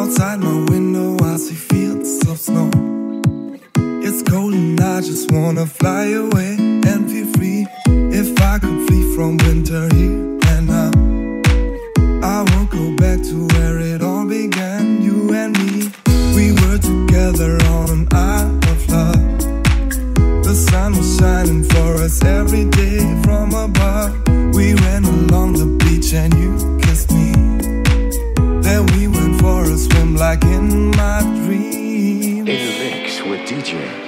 Outside my window, I see fields of snow. It's cold and I just wanna fly away and feel free. If I could flee from winter here and now, I won't go back to where it all began. You and me, we were together on an island of love. The sun was shining for us every day from above. We ran along the beach and you. DJ.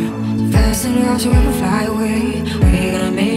Listen, girl, so we can fly away. We're gonna make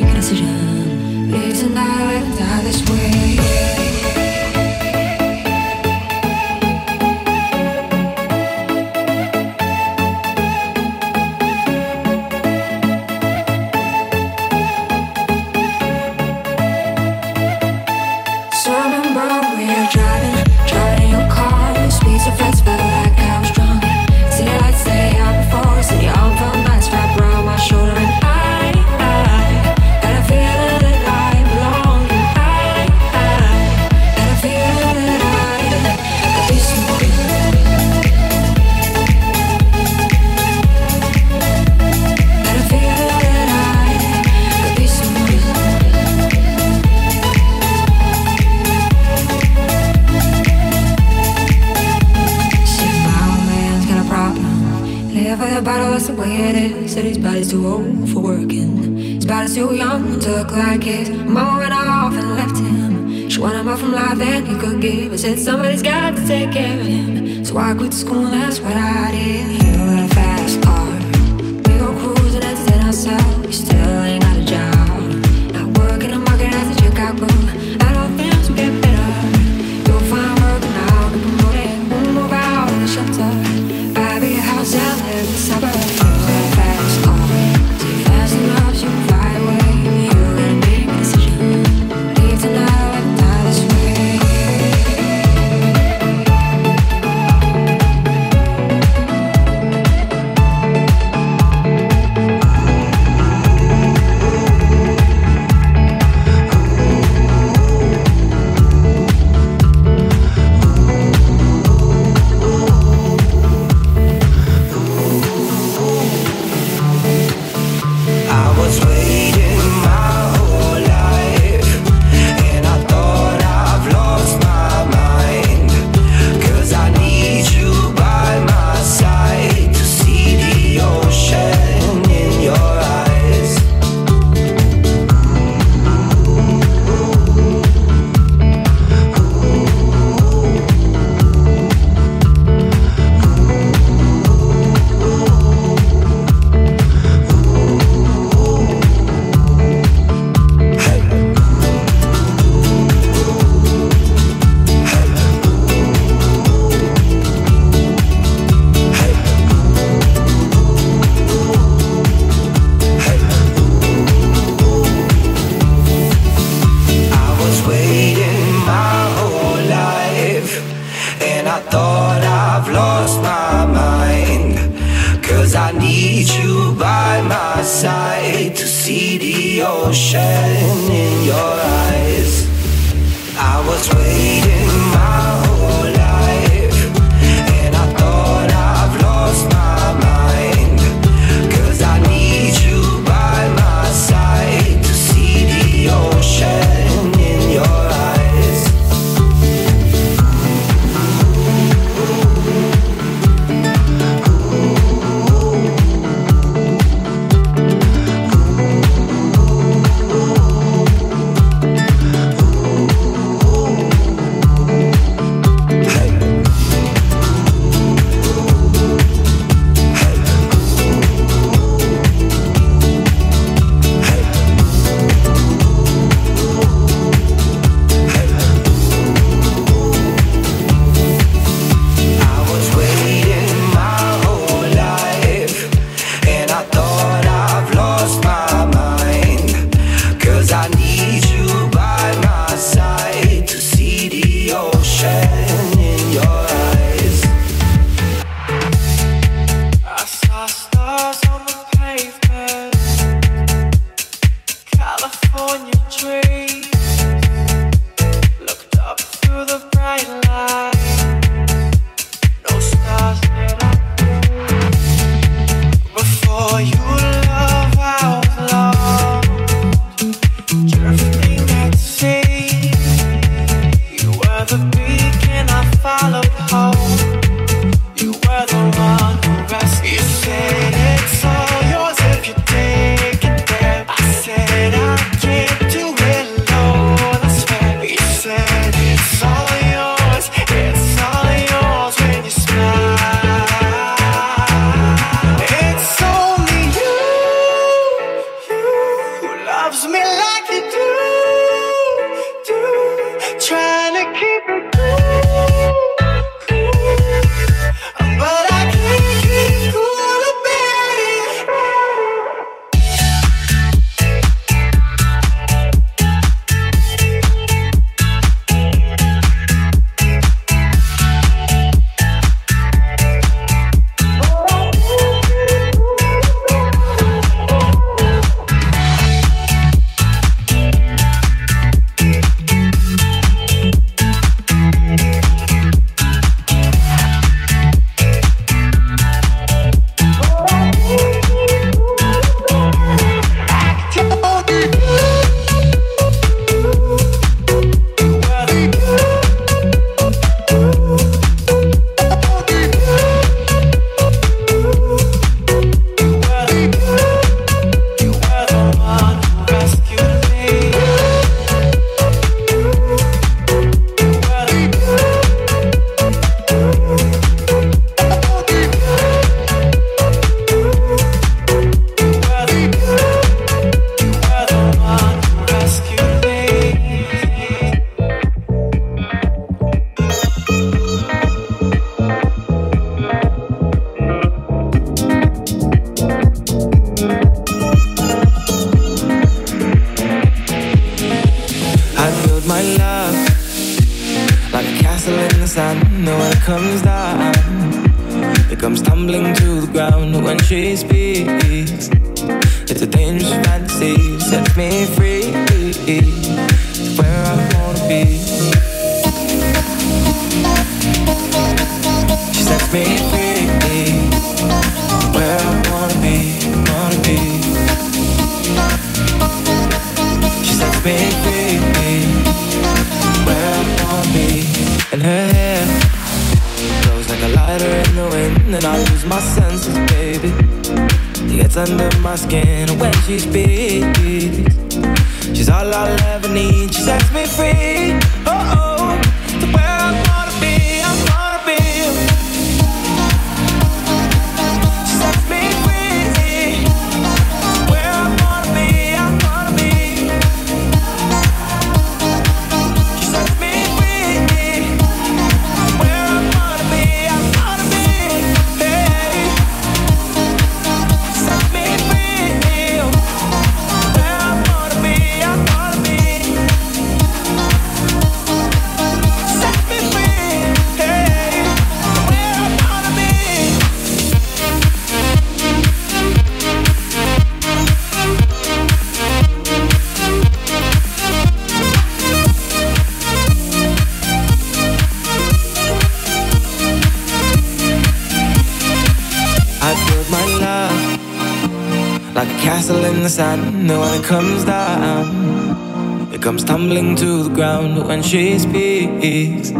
castle in the sand, and when it comes down, it comes tumbling to the ground. When she speaks,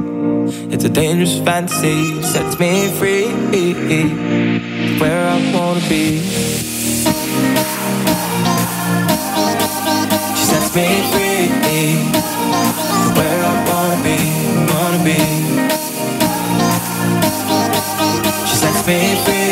it's a dangerous fantasy, sets me free, where I wanna be. She sets me free, where I wanna be, wanna be. She sets me free.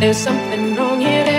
There's something wrong here,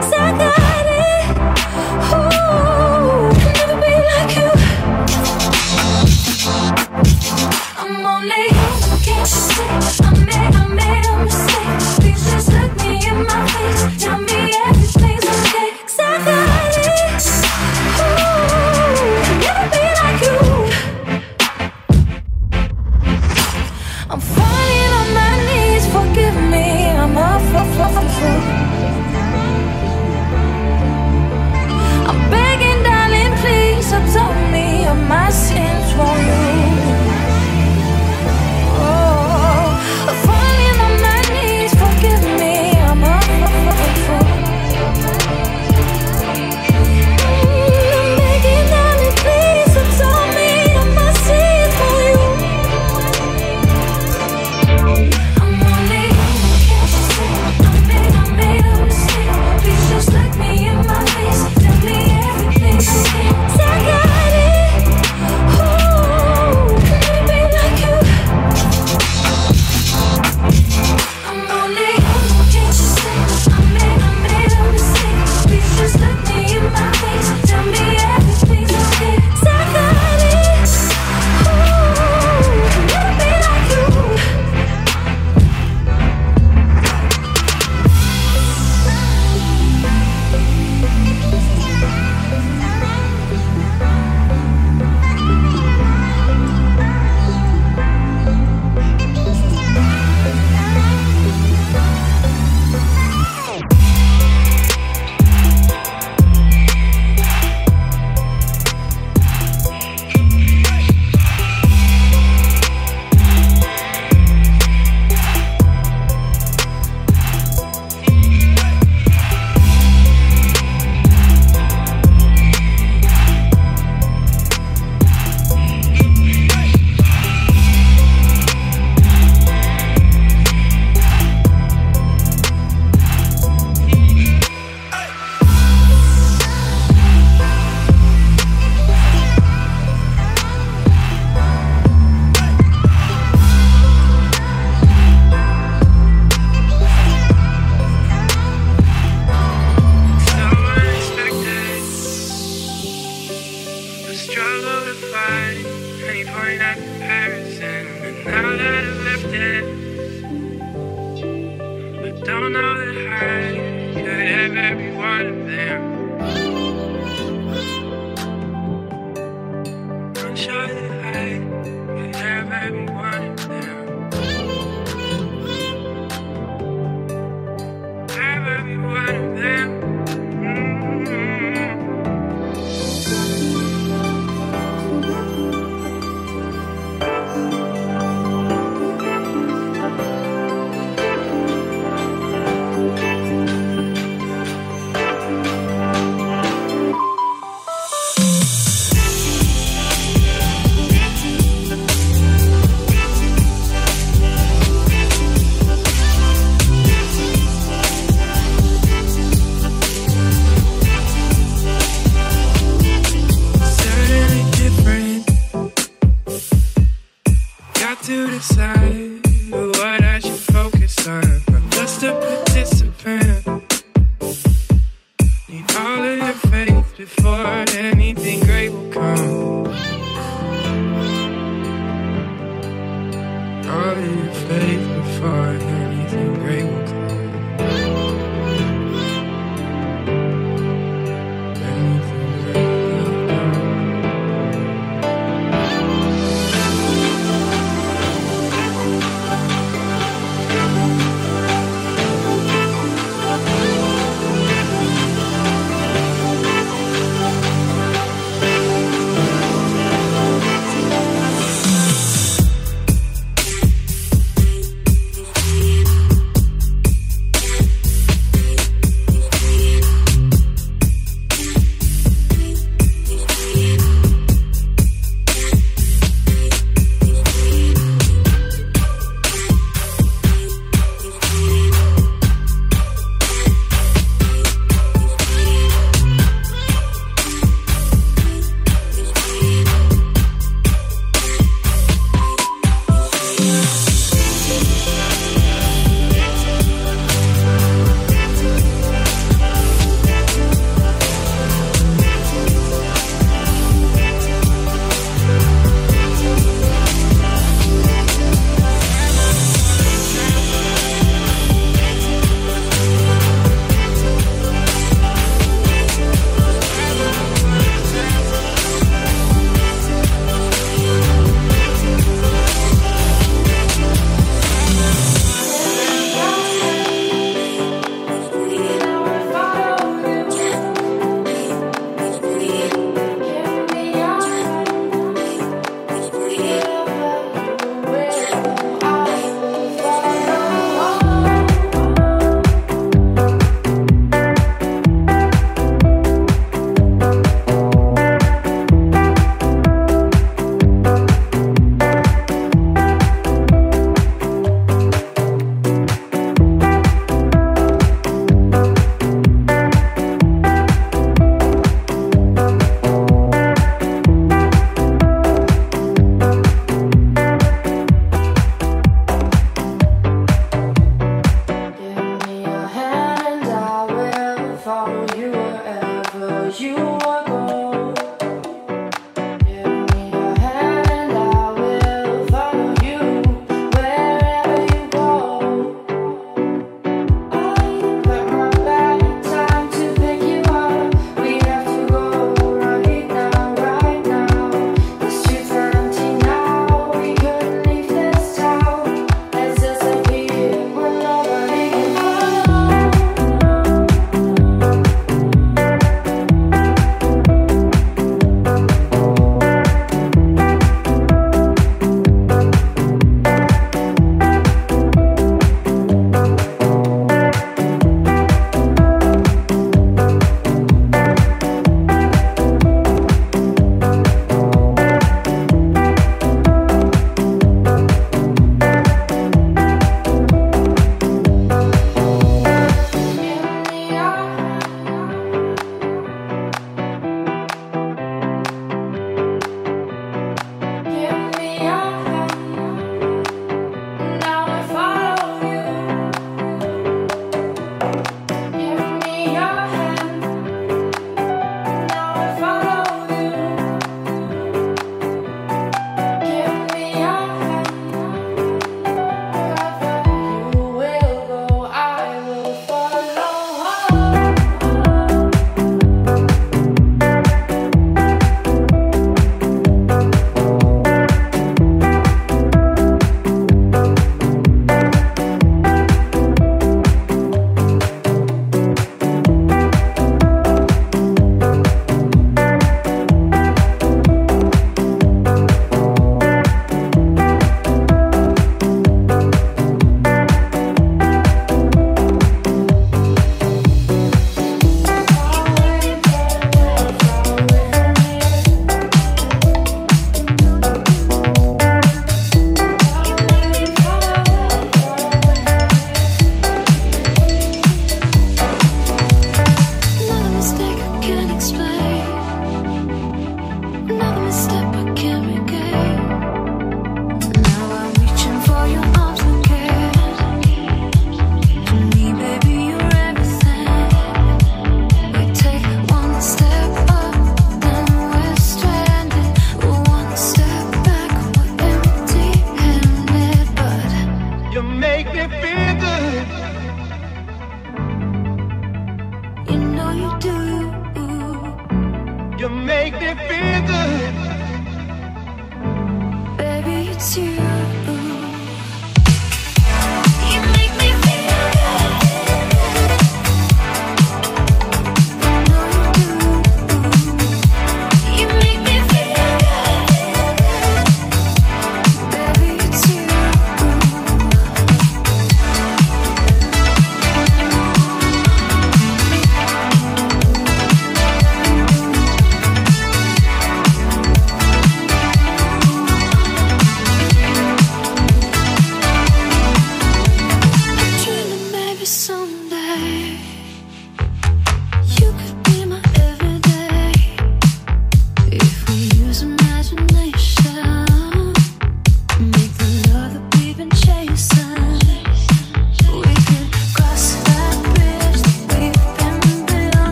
Second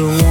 the one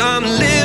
I'm a